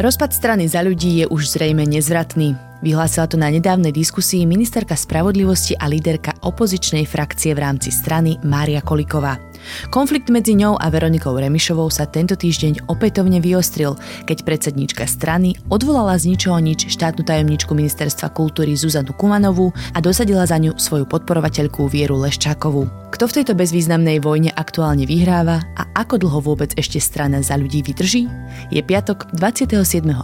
Rozpad strany za ľudí je už zrejme nezvratný. Vyhlásila to na nedávnej diskusii ministerka spravodlivosti a líderka opozičnej frakcie v rámci strany Mária Koliková. Konflikt medzi ňou a Veronikou Remišovou sa tento týždeň opätovne vyostril, keď predsedníčka strany odvolala z ničoho nič štátnu tajomničku ministerstva kultúry Zuzanu Kumanovú a dosadila za ňu svoju podporovateľku Vieru Leščákovú. Kto v tejto bezvýznamnej vojne aktuálne vyhráva a ako dlho vôbec ešte strana za ľudí vydrží? Je piatok 27.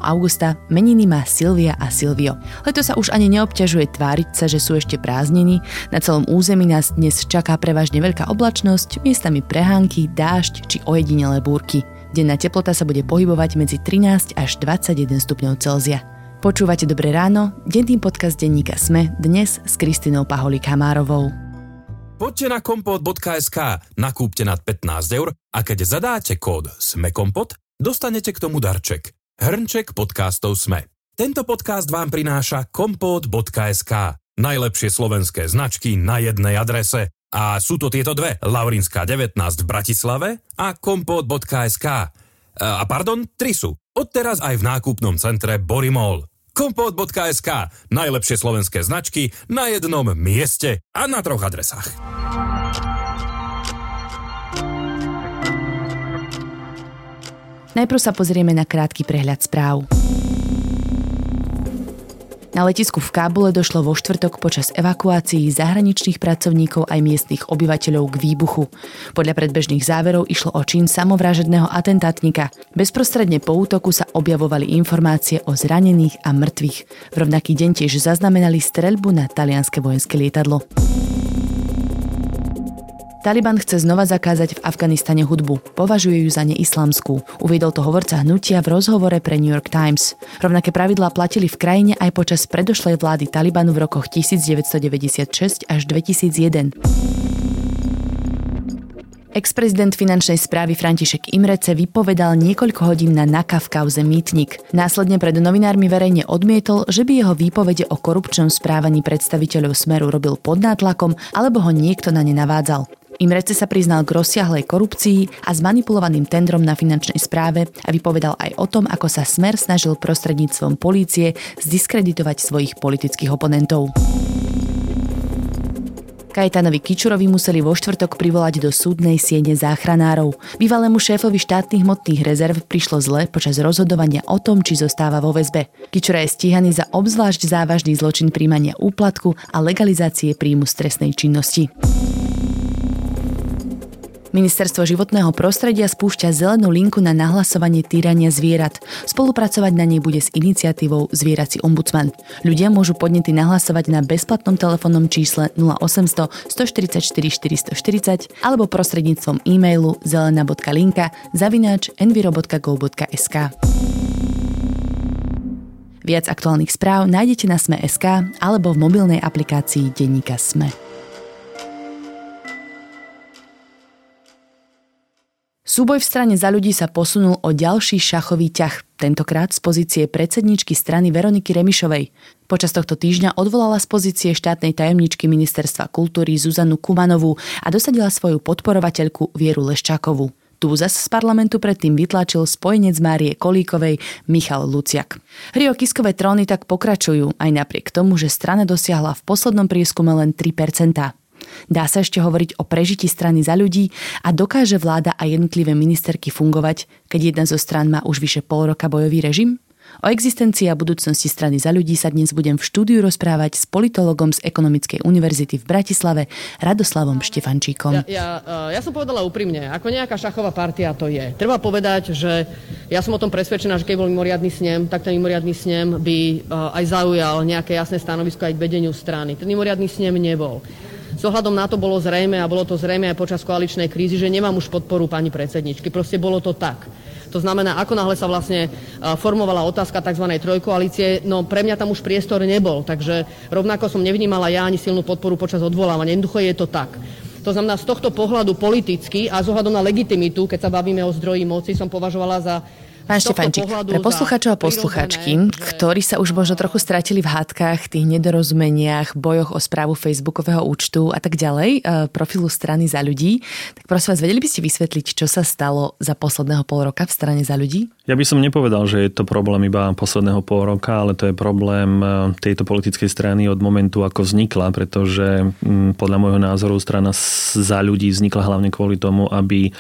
augusta, meniny má Silvia a Silvio. Leto sa už ani neobťažuje tváriť sa, že sú ešte prázdniny. Na celom území nás dnes čaká prevažne veľká oblačnosť, miestami prehánky, dážď či ojedinelé búrky. Denná teplota sa bude pohybovať medzi 13 až 21 stupňov Celzia. Počúvate Dobré ráno, denný podcast denníka Sme, dnes s Kristinou Paholík Hamárovou. Poďte na kompot.sk, nakúpte nad 15 eur a keď zadáte kód SMEKOMPOT, dostanete k tomu darček. Hrnček podcastov SME. Tento podcast vám prináša kompot.sk. Najlepšie slovenské značky na jednej adrese. A sú to tieto dve, Laurinská 19 v Bratislave a kompot.sk. A pardon, tri sú. Odteraz aj v nákupnom centre Borimol kompot.sk. Najlepšie slovenské značky na jednom mieste a na troch adresách. Najprv sa pozrieme na krátky prehľad správ. Na letisku v Kábule došlo vo štvrtok počas evakuácií zahraničných pracovníkov aj miestnych obyvateľov k výbuchu. Podľa predbežných záverov išlo o čin samovražedného atentátnika. Bezprostredne po útoku sa objavovali informácie o zranených a mŕtvych. V rovnaký deň tiež zaznamenali streľbu na talianske vojenské lietadlo. Taliban chce znova zakázať v Afganistane hudbu. Považuje ju za neislamskú. Uviedol to hovorca hnutia v rozhovore pre New York Times. Rovnaké pravidlá platili v krajine aj počas predošlej vlády Talibanu v rokoch 1996 až 2001. Ex-prezident finančnej správy František Imrece vypovedal niekoľko hodín na NAKA v kauze Mýtnik. Následne pred novinármi verejne odmietol, že by jeho výpovede o korupčnom správaní predstaviteľov Smeru robil pod nátlakom alebo ho niekto na ne navádzal. Imrece sa priznal k rozsiahlej korupcii a zmanipulovaným tendrom na finančnej správe a vypovedal aj o tom, ako sa Smer snažil prostredníctvom polície zdiskreditovať svojich politických oponentov. Kajtanovi Kičurovi museli vo štvrtok privolať do súdnej siene záchranárov. Bývalému šéfovi štátnych hmotných rezerv prišlo zle počas rozhodovania o tom, či zostáva vo väzbe. Kičura je stíhaný za obzvlášť závažný zločin príjmania úplatku a legalizácie príjmu stresnej činnosti. Ministerstvo životného prostredia spúšťa zelenú linku na nahlasovanie týrania zvierat. Spolupracovať na nej bude s iniciatívou Zvierací ombudsman. Ľudia môžu podnety nahlasovať na bezplatnom telefónnom čísle 0800 144 440 alebo prostredníctvom e-mailu zelená.linka zavináč enviro.go.sk. Viac aktuálnych správ nájdete na Sme.sk alebo v mobilnej aplikácii Denníka Sme. Súboj v strane za ľudí sa posunul o ďalší šachový ťah, tentokrát z pozície predsedničky strany Veroniky Remišovej. Počas tohto týždňa odvolala z pozície štátnej tajomničky ministerstva kultúry Zuzanu Kumanovú a dosadila svoju podporovateľku Vieru Leščákovú. Tu zas z parlamentu predtým vytlačil spojenec Márie Kolíkovej Michal Luciak. Hry o kiskové tróny tak pokračujú, aj napriek tomu, že strana dosiahla v poslednom prieskume len 3%. Dá sa ešte hovoriť o prežití strany za ľudí a dokáže vláda a jednotlivé ministerky fungovať, keď jedna zo strán má už vyše pol roka bojový režim? O existencii a budúcnosti strany za ľudí sa dnes budem v štúdiu rozprávať s politologom z Ekonomickej univerzity v Bratislave Radoslavom Štefančíkom. Ja, ja, ja som povedala úprimne, ako nejaká šachová partia to je. Treba povedať, že ja som o tom presvedčená, že keď bol mimoriadný snem, tak ten mimoriadný snem by aj zaujal nejaké jasné stanovisko aj k vedeniu strany. Ten mimoriadný snem nebol. S ohľadom na to bolo zrejme, a bolo to zrejme aj počas koaličnej krízy, že nemám už podporu pani predsedničky. Proste bolo to tak. To znamená, ako náhle sa vlastne formovala otázka tzv. trojkoalície, no pre mňa tam už priestor nebol, takže rovnako som nevnímala ja ani silnú podporu počas odvolávania. Jednoducho je to tak. To znamená, z tohto pohľadu politicky a z ohľadom na legitimitu, keď sa bavíme o zdroji moci, som považovala za Pán Štefančík, pre posluchačov a posluchačky, ktorí sa už možno trochu stratili v hádkach, tých nedorozumeniach, bojoch o správu facebookového účtu a tak ďalej, e, profilu strany za ľudí, tak prosím vás, vedeli by ste vysvetliť, čo sa stalo za posledného pol roka v strane za ľudí? Ja by som nepovedal, že je to problém iba posledného pol roka, ale to je problém e, tejto politickej strany od momentu, ako vznikla, pretože podľa môjho názoru strana za ľudí vznikla hlavne kvôli tomu, aby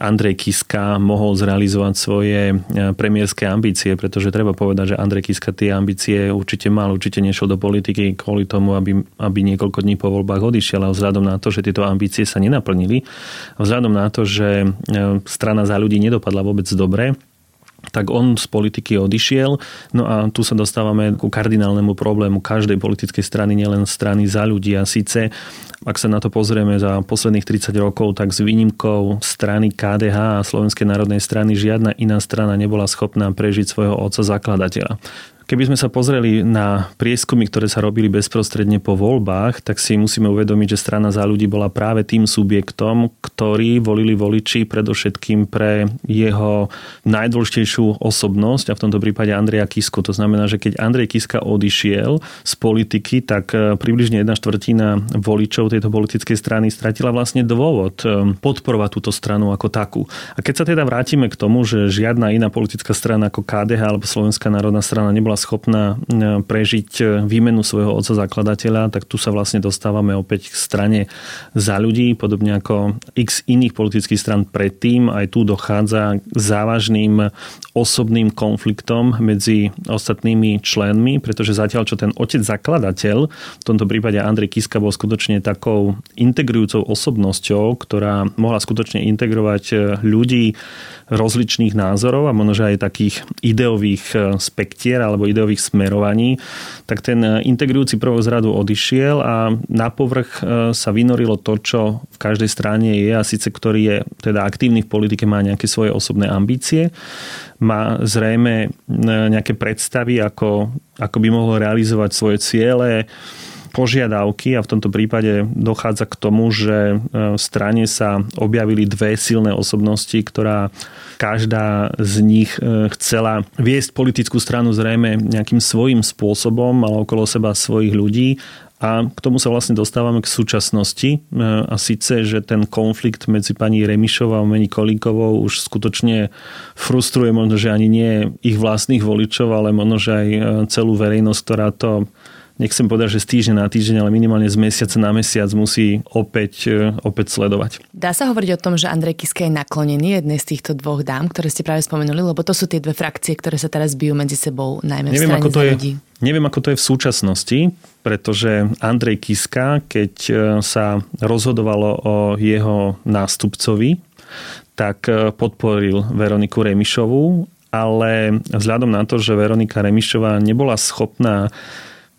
Andrej Kiska mohol zrealizovať svoje e, premiérske ambície, pretože treba povedať, že Andrej Kiska tie ambície určite mal, určite nešiel do politiky kvôli tomu, aby, aby niekoľko dní po voľbách odišiel, ale vzhľadom na to, že tieto ambície sa nenaplnili, vzhľadom na to, že e, strana za ľudí nedopadla vôbec dobre, tak on z politiky odišiel. No a tu sa dostávame ku kardinálnemu problému každej politickej strany, nielen strany za ľudí. A síce, ak sa na to pozrieme za posledných 30 rokov, tak s výnimkou strany KDH a Slovenskej národnej strany žiadna iná strana nebola schopná prežiť svojho otca zakladateľa. Keby sme sa pozreli na prieskumy, ktoré sa robili bezprostredne po voľbách, tak si musíme uvedomiť, že strana za ľudí bola práve tým subjektom, ktorý volili voliči predovšetkým pre jeho najdôležitejšiu osobnosť a v tomto prípade Andreja Kisku. To znamená, že keď Andrej Kiska odišiel z politiky, tak e, približne jedna štvrtina voličov tejto politickej strany stratila vlastne dôvod e, podporovať túto stranu ako takú. A keď sa teda vrátime k tomu, že žiadna iná politická strana ako KDH alebo Slovenská národná strana nebola schopná e, prežiť e, výmenu svojho otca zakladateľa, tak tu sa vlastne dostávame opäť k strane za ľudí, podobne ako x iných politických stran predtým. Aj tu dochádza k závažným osobným konfliktom medzi ostatnými členmi, pretože zatiaľ, čo ten otec zakladateľ, v tomto prípade Andrej Kiska bol skutočne takou integrujúcou osobnosťou, ktorá mohla skutočne integrovať e, ľudí rozličných názorov a možno aj takých ideových spektier alebo ideových smerovaní, tak ten e, integrujúci prvok z radu odišiel a na povrch e, sa vynorilo to, čo v každej strane je a síce ktorý je teda aktívny v politike, má nejaké svoje osobné ambície, má zrejme e, nejaké predstavy, ako, ako by mohol realizovať svoje ciele, požiadavky a v tomto prípade dochádza k tomu, že v strane sa objavili dve silné osobnosti, ktorá každá z nich e, chcela viesť politickú stranu zrejme nejakým svojím spôsobom, mala okolo seba svojich ľudí a k tomu sa vlastne dostávame k súčasnosti e, a síce, že ten konflikt medzi pani Remišovou a meni Kolíkovou už skutočne frustruje možno, že ani nie ich vlastných voličov, ale možno, že aj e, celú verejnosť, ktorá to nechcem povedať, že z týždňa na týždeň, ale minimálne z mesiaca na mesiac musí opäť, e, opäť sledovať. Dá sa hovoriť o tom, že Andrej Kiska je naklonený jednej z týchto dvoch dám, ktoré ste práve spomenuli, lebo to sú tie dve frakcie, ktoré sa teraz bijú medzi sebou, najmä Neviem, v ako to je, ľudí. Neviem, ako to je v súčasnosti, pretože Andrej Kiska, keď e, sa rozhodovalo o jeho nástupcovi, tak e, podporil Veroniku Remišovú, ale vzhľadom na to, že Veronika Remišová nebola schopná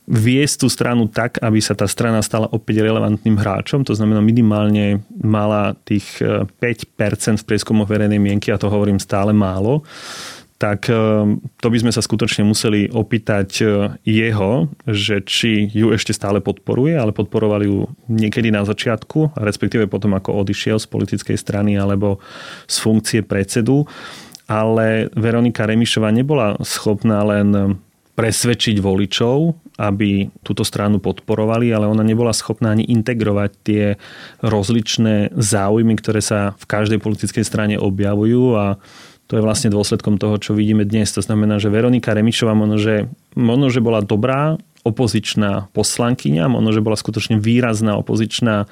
viesť tú stranu tak, aby sa tá strana stala opäť relevantným hráčom. To znamená minimálne mala tých 5% e, v prieskumoch verejnej mienky, a to hovorím stále málo tak e, to by sme sa skutočne museli opýtať e, jeho, že či ju ešte stále podporuje, ale podporovali ju niekedy na začiatku, respektíve potom ako odišiel z politickej strany alebo z funkcie predsedu. Ale Veronika Remišová nebola schopná len presvedčiť voličov, aby túto stranu podporovali, ale ona nebola schopná ani integrovať tie rozličné záujmy, ktoré sa v každej politickej strane objavujú a to je vlastne dôsledkom toho, čo vidíme dnes. To znamená, že Veronika Remišová možno, že, možno, že bola dobrá opozičná poslankyňa, možno, že bola skutočne výrazná opozičná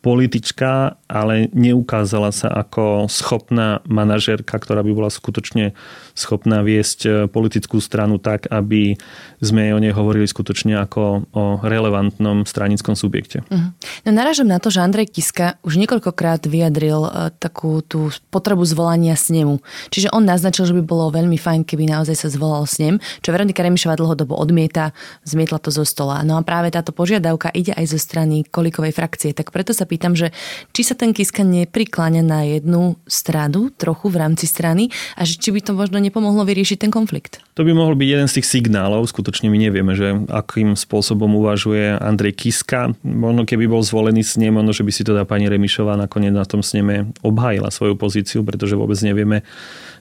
politička, ale neukázala sa ako schopná manažérka, ktorá by bola skutočne schopná viesť e, politickú stranu tak, aby sme o nej hovorili skutočne ako o relevantnom stranickom subjekte. Uh-huh. No narážam na to, že Andrej Kiska už niekoľkokrát vyjadril e, takú tú potrebu zvolania snemu. Čiže on naznačil, že by bolo veľmi fajn, keby naozaj sa zvolal snem, čo Veronika Remišová dlhodobo odmieta, zmietla to zo stola. No a práve táto požiadavka ide aj zo strany kolikovej frakcie. Tak preto sa pýtam, že či sa ten Kiska neprikláňa na jednu stranu trochu v rámci strany a že či by to možno nepomohlo vyriešiť ten konflikt. To by mohol byť jeden z tých signálov. Skutočne my nevieme, že akým spôsobom uvažuje Andrej Kiska. Možno keby bol zvolený snem, možno, že by si to dá pani Remišová nakoniec na tom sneme obhájila svoju pozíciu, pretože vôbec nevieme,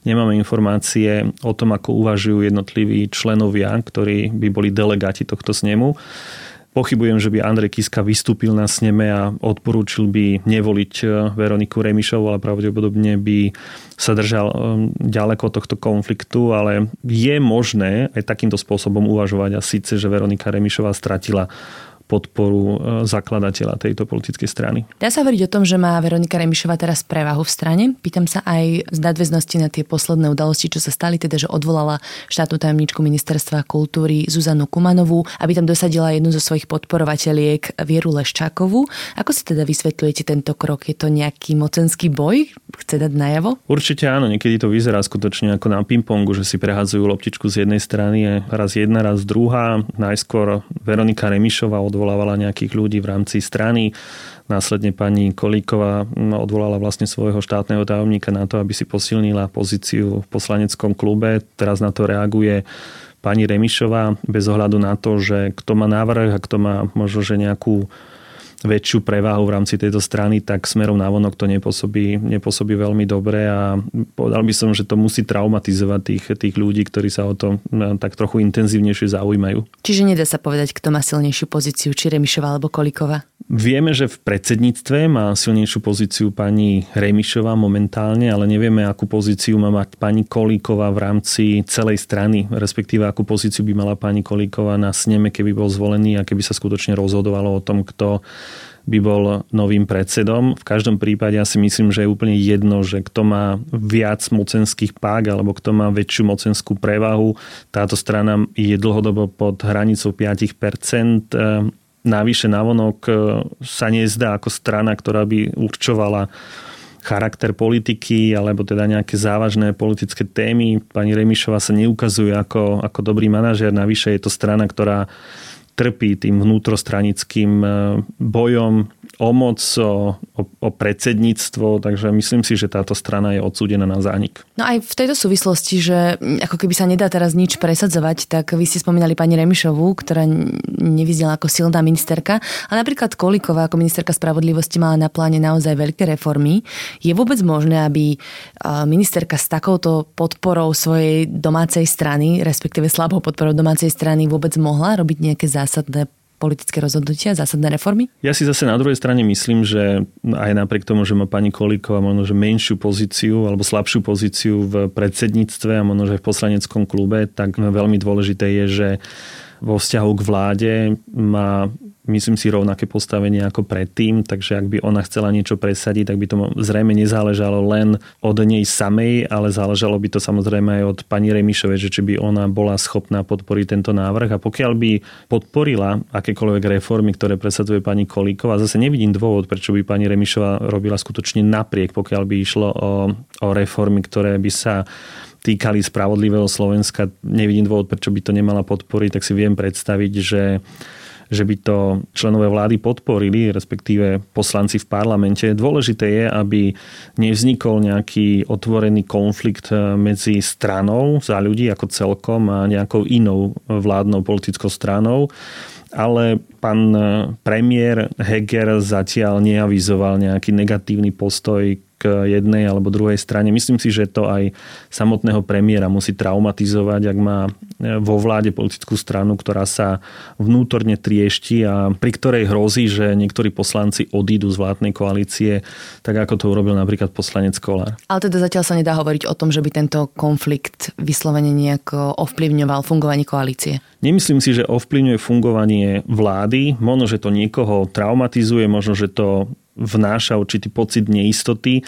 nemáme informácie o tom, ako uvažujú jednotliví členovia, ktorí by boli delegáti tohto snemu. Pochybujem, že by Andrej Kiska vystúpil na sneme a odporúčil by nevoliť e, Veroniku Remišovu, ale pravdepodobne by sa držal e, ďaleko tohto konfliktu, ale je možné aj takýmto spôsobom uvažovať a síce, že Veronika Remišová stratila podporu e, zakladateľa tejto politickej strany. Dá sa hovoriť o tom, že má Veronika Remišová teraz prevahu v strane? Pýtam sa aj z nadväznosti na tie posledné udalosti, čo sa stali, teda, že odvolala štátnu tajomníčku ministerstva kultúry Zuzanu Kumanovú, aby tam dosadila jednu zo svojich podporovateľiek Vieru Leščákovú. Ako si teda vysvetľujete tento krok? Je to nejaký mocenský boj? Chce dať najavo? Určite áno, niekedy to vyzerá skutočne ako na pingpongu, že si prehádzajú loptičku z jednej strany, raz jedna, raz druhá. Najskôr Veronika Remišová od odvolávala nejakých ľudí v rámci strany. Následne pani Kolíková odvolala vlastne svojho štátneho tajomníka na to, aby si posilnila pozíciu v poslaneckom klube. Teraz na to reaguje pani Remišová bez ohľadu na to, že kto má návrh a kto má možno že nejakú väčšiu prevahu v rámci tejto strany, tak smerom na vonok to nepôsobí, nepôsobí veľmi dobre a povedal by som, že to musí traumatizovať tých, tých ľudí, ktorí sa o to no, tak trochu intenzívnejšie zaujímajú. Čiže nedá sa povedať, kto má silnejšiu pozíciu, či Remišová alebo Kolikova? Vieme, že v predsedníctve má silnejšiu pozíciu pani Remišová momentálne, ale nevieme, akú pozíciu má mať pani Kolíková v rámci celej strany, respektíve akú pozíciu by mala pani Kolíková na sneme, keby bol zvolený a keby sa skutočne rozhodovalo o tom, kto by bol novým predsedom. V každom prípade ja si myslím, že je úplne jedno, že kto má viac mocenských pák alebo kto má väčšiu mocenskú prevahu. Táto strana je dlhodobo pod hranicou 5%. Navyše navonok e, sa nezdá ako strana, ktorá by určovala charakter politiky alebo teda nejaké závažné politické témy. Pani Remišová sa neukazuje ako, ako dobrý manažer, navyše je to strana, ktorá trpí tým vnútrostranickým e, bojom o moc, o, o, predsedníctvo, takže myslím si, že táto strana je odsúdená na zánik. No aj v tejto súvislosti, že ako keby sa nedá teraz nič presadzovať, tak vy ste spomínali pani Remišovú, ktorá nevyznela ako silná ministerka a napríklad Koliková ako ministerka spravodlivosti mala na pláne naozaj veľké reformy. Je vôbec možné, aby ministerka s takouto podporou svojej domácej strany, respektíve slabou podporou domácej strany vôbec mohla robiť nejaké zásadné politické rozhodnutia, zásadné reformy? Ja si zase na druhej strane myslím, že aj napriek tomu, že má pani Kolíková možno že menšiu pozíciu alebo slabšiu pozíciu v predsedníctve a možno že v poslaneckom klube, tak veľmi dôležité je, že vo vzťahu k vláde má myslím si, rovnaké postavenie ako predtým, takže ak by ona chcela niečo presadiť, tak by to zrejme nezáležalo len od nej samej, ale záležalo by to samozrejme aj od pani Remišovej, že či by ona bola schopná podporiť tento návrh. A pokiaľ by podporila akékoľvek reformy, ktoré presadzuje pani Kolíková, zase nevidím dôvod, prečo by pani Remišová robila skutočne napriek, pokiaľ by išlo o, o reformy, ktoré by sa týkali spravodlivého Slovenska. Nevidím dôvod, prečo by to nemala podporiť, tak si viem predstaviť, že že by to členové vlády podporili, respektíve poslanci v parlamente. Dôležité je, aby nevznikol nejaký otvorený konflikt eh, medzi stranou za ľudí ako celkom a nejakou inou vládnou politickou stranou ale pán eh, premiér Heger zatiaľ neavizoval nejaký negatívny postoj jednej alebo druhej strane. Myslím si, že to aj samotného premiéra musí traumatizovať, ak má e, vo vláde politickú stranu, ktorá sa vnútorne triešti a pri ktorej hrozí, že niektorí poslanci odídu z vládnej koalície, tak ako to urobil napríklad poslanec Kolár. Ale teda zatiaľ sa nedá hovoriť o tom, že by tento konflikt vyslovene nejako ovplyvňoval fungovanie koalície. Nemyslím si, že ovplyvňuje fungovanie vlády. Možno, že to niekoho traumatizuje, možno, že to vnáša určitý pocit neistoty,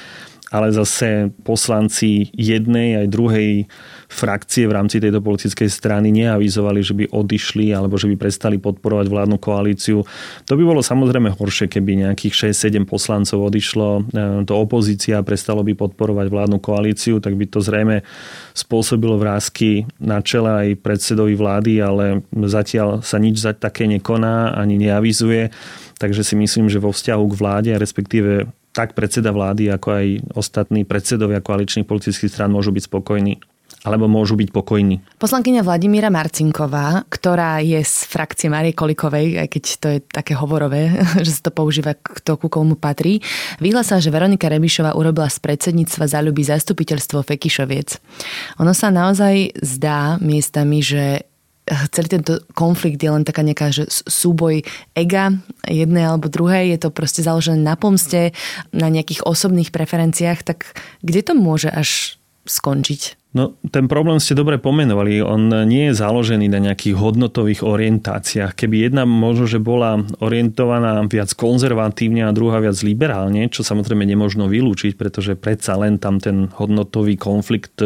ale zase poslanci jednej aj druhej frakcie v rámci tejto politickej strany neavizovali, že by odišli alebo že by prestali podporovať vládnu koalíciu. To by bolo samozrejme horšie, keby nejakých 6-7 poslancov odišlo e, do opozícia a prestalo by podporovať vládnu koalíciu, tak by to zrejme spôsobilo vrázky na čele aj predsedovi vlády, ale zatiaľ sa nič za také nekoná ani neavizuje. Takže si myslím, že vo vzťahu k vláde, respektíve tak predseda vlády, ako aj ostatní predsedovia koaličných politických strán môžu byť spokojní alebo môžu byť pokojní. Poslankyňa Vladimíra Marcinková, ktorá je z frakcie Marie Kolikovej, aj keď to je také hovorové, že sa to používa kto ku komu patrí, vyhlásila, že Veronika Remišová urobila z predsedníctva záľuby zastupiteľstvo Fekišoviec. Ono sa naozaj zdá miestami, že celý tento konflikt je len taká nejaká že súboj ega jednej alebo druhej, je to proste založené na pomste, na nejakých osobných preferenciách, tak kde to môže až skončiť? No, ten problém ste dobre pomenovali. On nie je založený na nejakých hodnotových orientáciách. Keby jedna možno, že bola orientovaná viac konzervatívne a druhá viac liberálne, čo samozrejme nemožno vylúčiť, pretože predsa len tam ten hodnotový konflikt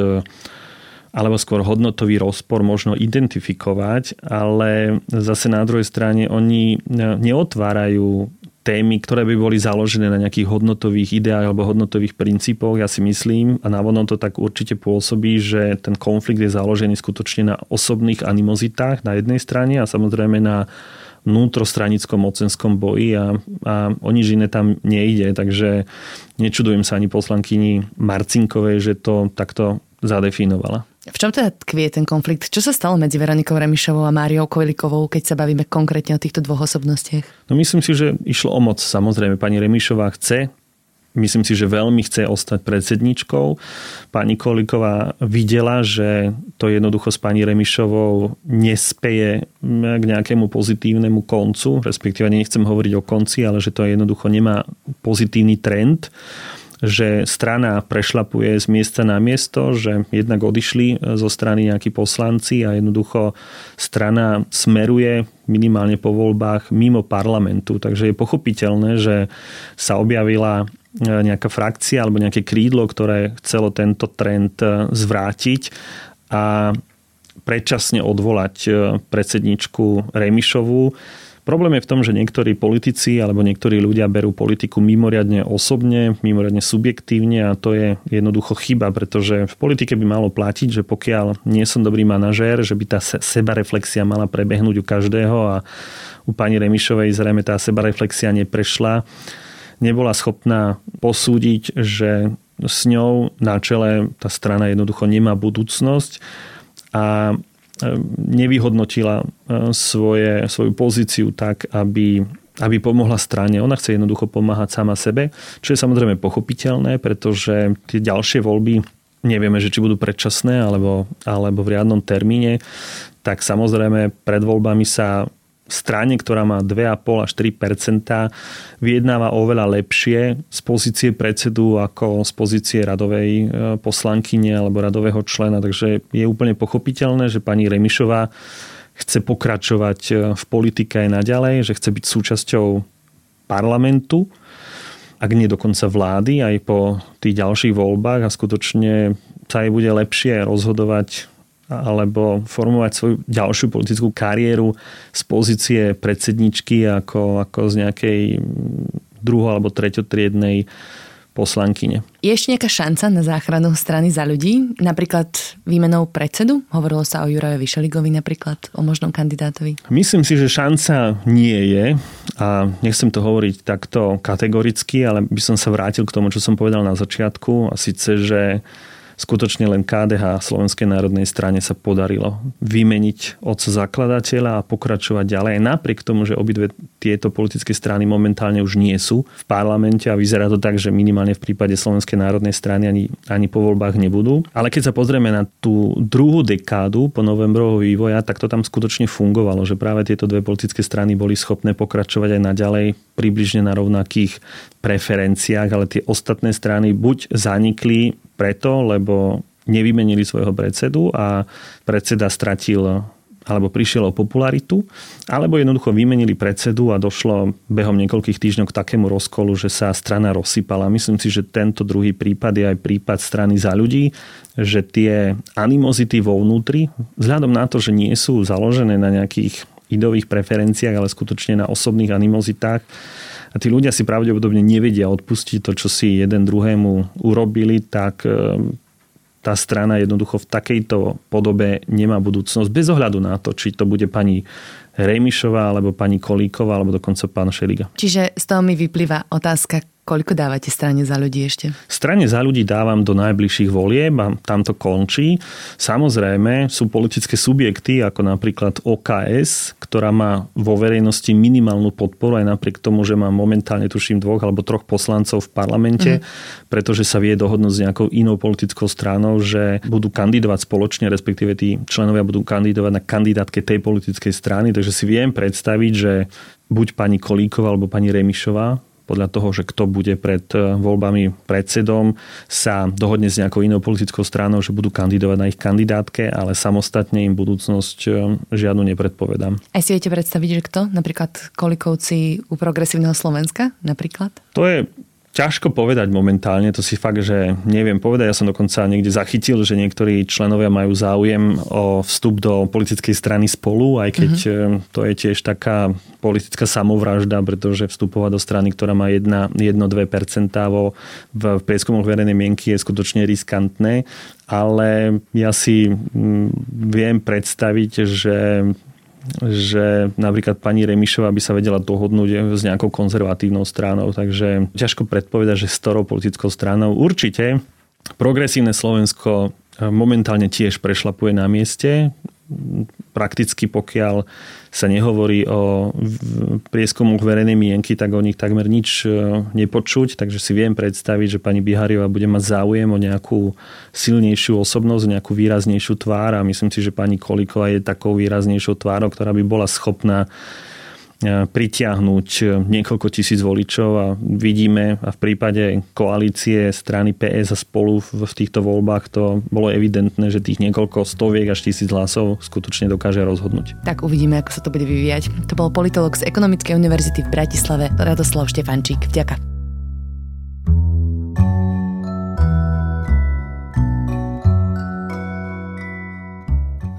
alebo skôr hodnotový rozpor možno identifikovať, ale zase na druhej strane oni neotvárajú témy, ktoré by boli založené na nejakých hodnotových ideách alebo hodnotových princípoch. Ja si myslím, a návodom to tak určite pôsobí, že ten konflikt je založený skutočne na osobných animozitách na jednej strane a samozrejme na vnútrostranickom mocenskom boji a, a o nič iné tam nejde, takže nečudujem sa ani poslankyni Marcinkovej, že to takto zadefinovala. V čom teda tkvie ten konflikt? Čo sa stalo medzi Veronikou Remišovou a Máriou Kovilikovou, keď sa bavíme konkrétne o týchto dvoch osobnostiach? No myslím si, že išlo o moc. Samozrejme, pani Remišová chce myslím si, že veľmi chce ostať predsedničkou. Pani Koliková videla, že to jednoducho s pani Remišovou nespeje k nejakému pozitívnemu koncu, respektíve nechcem hovoriť o konci, ale že to jednoducho nemá pozitívny trend že strana prešlapuje z miesta na miesto, že jednak odišli zo strany nejakí poslanci a jednoducho strana smeruje minimálne po voľbách mimo parlamentu. Takže je pochopiteľné, že sa objavila e, nejaká frakcia alebo nejaké krídlo, ktoré chcelo tento trend e, zvrátiť a predčasne odvolať e, predsedničku Remišovú Problém je v tom, že niektorí politici alebo niektorí ľudia berú politiku mimoriadne osobne, mimoriadne subjektívne a to je jednoducho chyba, pretože v politike by malo platiť, že pokiaľ nie som dobrý manažér, že by tá sebareflexia mala prebehnúť u každého a u pani Remišovej zrejme tá sebareflexia neprešla. Nebola schopná posúdiť, že s ňou na čele tá strana jednoducho nemá budúcnosť a nevyhodnotila e, svoje, svoju pozíciu tak, aby, aby pomohla strane. Ona chce jednoducho pomáhať sama sebe, čo je samozrejme pochopiteľné, pretože tie ďalšie voľby nevieme, že či budú predčasné alebo, alebo v riadnom termíne, tak samozrejme pred voľbami sa strane, ktorá má 2,5 až 3% vyjednáva oveľa lepšie z pozície predsedu ako z pozície radovej e, poslankyne alebo radového člena. Takže je úplne pochopiteľné, že pani Remišová chce pokračovať e, v politike aj naďalej, že chce byť súčasťou parlamentu, ak nie dokonca vlády, aj po tých ďalších voľbách a skutočne sa jej bude lepšie rozhodovať alebo formovať svoju ďalšiu politickú kariéru z pozície predsedničky ako, ako z nejakej druho- alebo treťotriednej poslankyne. Je ešte nejaká šanca na záchranu strany za ľudí? Napríklad výmenou predsedu? Hovorilo sa o Jurajovi Šeligovi napríklad, o možnom kandidátovi. Myslím si, že šanca nie je a nechcem to hovoriť takto kategoricky, ale by som sa vrátil k tomu, čo som povedal na začiatku a síce, že skutočne len KDH Slovenskej národnej strane sa podarilo vymeniť otca zakladateľa a pokračovať ďalej. Napriek tomu, že obidve tieto politické strany momentálne už nie sú v parlamente a vyzerá to tak, že minimálne v prípade Slovenskej národnej strany ani, ani po voľbách nebudú. Ale keď sa pozrieme na tú druhú dekádu po novembrového vývoja, tak to tam skutočne fungovalo, že práve tieto dve politické strany boli schopné pokračovať aj naďalej približne na rovnakých preferenciách, ale tie ostatné strany buď zanikli preto, lebo nevymenili svojho predsedu a predseda stratil alebo prišiel o popularitu, alebo jednoducho vymenili predsedu a došlo behom niekoľkých týždňov k takému rozkolu, že sa strana rozsypala. Myslím si, že tento druhý prípad je aj prípad strany za ľudí, že tie animozity vo vnútri, vzhľadom na to, že nie sú založené na nejakých idových preferenciách, ale skutočne na osobných animozitách, a tí ľudia si pravdepodobne nevedia odpustiť to, čo si jeden druhému urobili, tak tá strana jednoducho v takejto podobe nemá budúcnosť bez ohľadu na to, či to bude pani Rejmišová, alebo pani Kolíková, alebo dokonca pán Šeliga. Čiže z toho mi vyplýva otázka, Koľko dávate strane za ľudí ešte? Strane za ľudí dávam do najbližších volieb a tam to končí. Samozrejme sú politické subjekty ako napríklad OKS, ktorá má vo verejnosti minimálnu podporu aj napriek tomu, že má momentálne tuším dvoch alebo troch poslancov v parlamente, mm. pretože sa vie dohodnúť s nejakou inou politickou stranou, že budú kandidovať spoločne, respektíve tí členovia budú kandidovať na kandidátke tej politickej strany. Takže si viem predstaviť, že buď pani Kolíková alebo pani Remišová podľa toho, že kto bude pred e, voľbami predsedom, sa dohodne s nejakou inou politickou stranou, že budú kandidovať na ich kandidátke, ale samostatne im budúcnosť e, žiadnu nepredpovedám. Aj si viete predstaviť, že kto? Napríklad Kolikovci u Progresívneho Slovenska? Napríklad? To je Ťažko povedať momentálne, to si fakt, že neviem povedať. Ja som dokonca niekde zachytil, že niektorí členovia majú záujem o vstup do politickej strany spolu, aj keď mm-hmm. to je tiež taká politická samovražda, pretože vstupovať do strany, ktorá má 1-2% vo, v prieskumoch verejnej mienky je skutočne riskantné, ale ja si mm, viem predstaviť, že že napríklad pani Remišová by sa vedela dohodnúť s nejakou konzervatívnou stranou, takže ťažko predpovedať, že s ktorou politickou stranou. Určite progresívne Slovensko momentálne tiež prešlapuje na mieste prakticky pokiaľ sa nehovorí o prieskumoch verejnej mienky, tak o nich takmer nič e, nepočuť, takže si viem predstaviť, že pani Bihariová bude mať záujem o nejakú silnejšiu osobnosť, nejakú výraznejšiu tvár. A myslím si, že pani Kolíková je takou výraznejšou tvárou, ktorá by bola schopná pritiahnuť niekoľko tisíc voličov a vidíme a v prípade koalície strany PS a spolu v týchto voľbách to bolo evidentné, že tých niekoľko stoviek až tisíc hlasov skutočne dokáže rozhodnúť. Tak uvidíme, ako sa to bude vyvíjať. To bol politolog z Ekonomickej univerzity v Bratislave Radoslav Štefančík. Vďaka.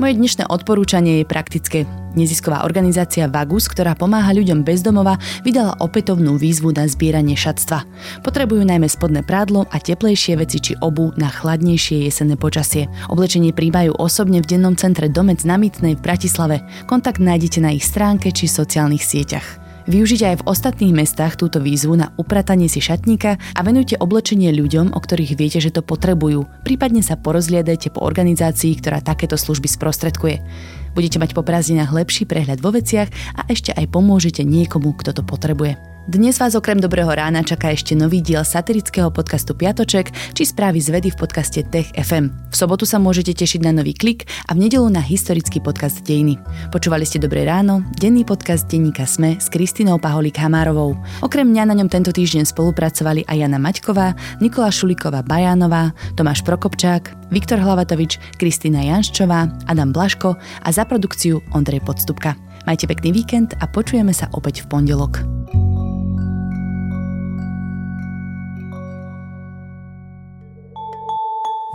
Moje dnešné odporúčanie je praktické. Nezisková organizácia Vagus, ktorá pomáha ľuďom bez domova, vydala opätovnú výzvu na zbieranie šatstva. Potrebujú najmä spodné prádlo a teplejšie veci či obu na chladnejšie jesenné počasie. Oblečenie príjmajú osobne v dennom centre Domec na Mytnej v Bratislave. Kontakt nájdete na ich stránke či sociálnych sieťach. Využite aj v ostatných mestách túto výzvu na upratanie si šatníka a venujte oblečenie ľuďom, o ktorých viete, že to potrebujú. Prípadne sa porozliadajte po organizácii, ktorá takéto služby sprostredkuje. Budete mať po prázdninách lepší prehľad vo veciach a ešte aj pomôžete niekomu, kto to potrebuje. Dnes vás okrem Dobrého rána čaká ešte nový diel satirického podcastu Piatoček či správy z vedy v podcaste Tech FM. V sobotu sa môžete tešiť na nový klik a v nedelu na historický podcast Dejiny. Počúvali ste Dobré ráno, denný podcast denníka Sme s Kristinou Paholík Hamárovou. Okrem mňa na ňom tento týždeň spolupracovali aj Jana Maťková, Nikola Šuliková Bajánová, Tomáš Prokopčák, Viktor Hlavatovič, Kristýna Janščová, Adam Blaško a za produkciu Ondrej Podstupka. Majte pekný víkend a počujeme sa opäť v pondelok.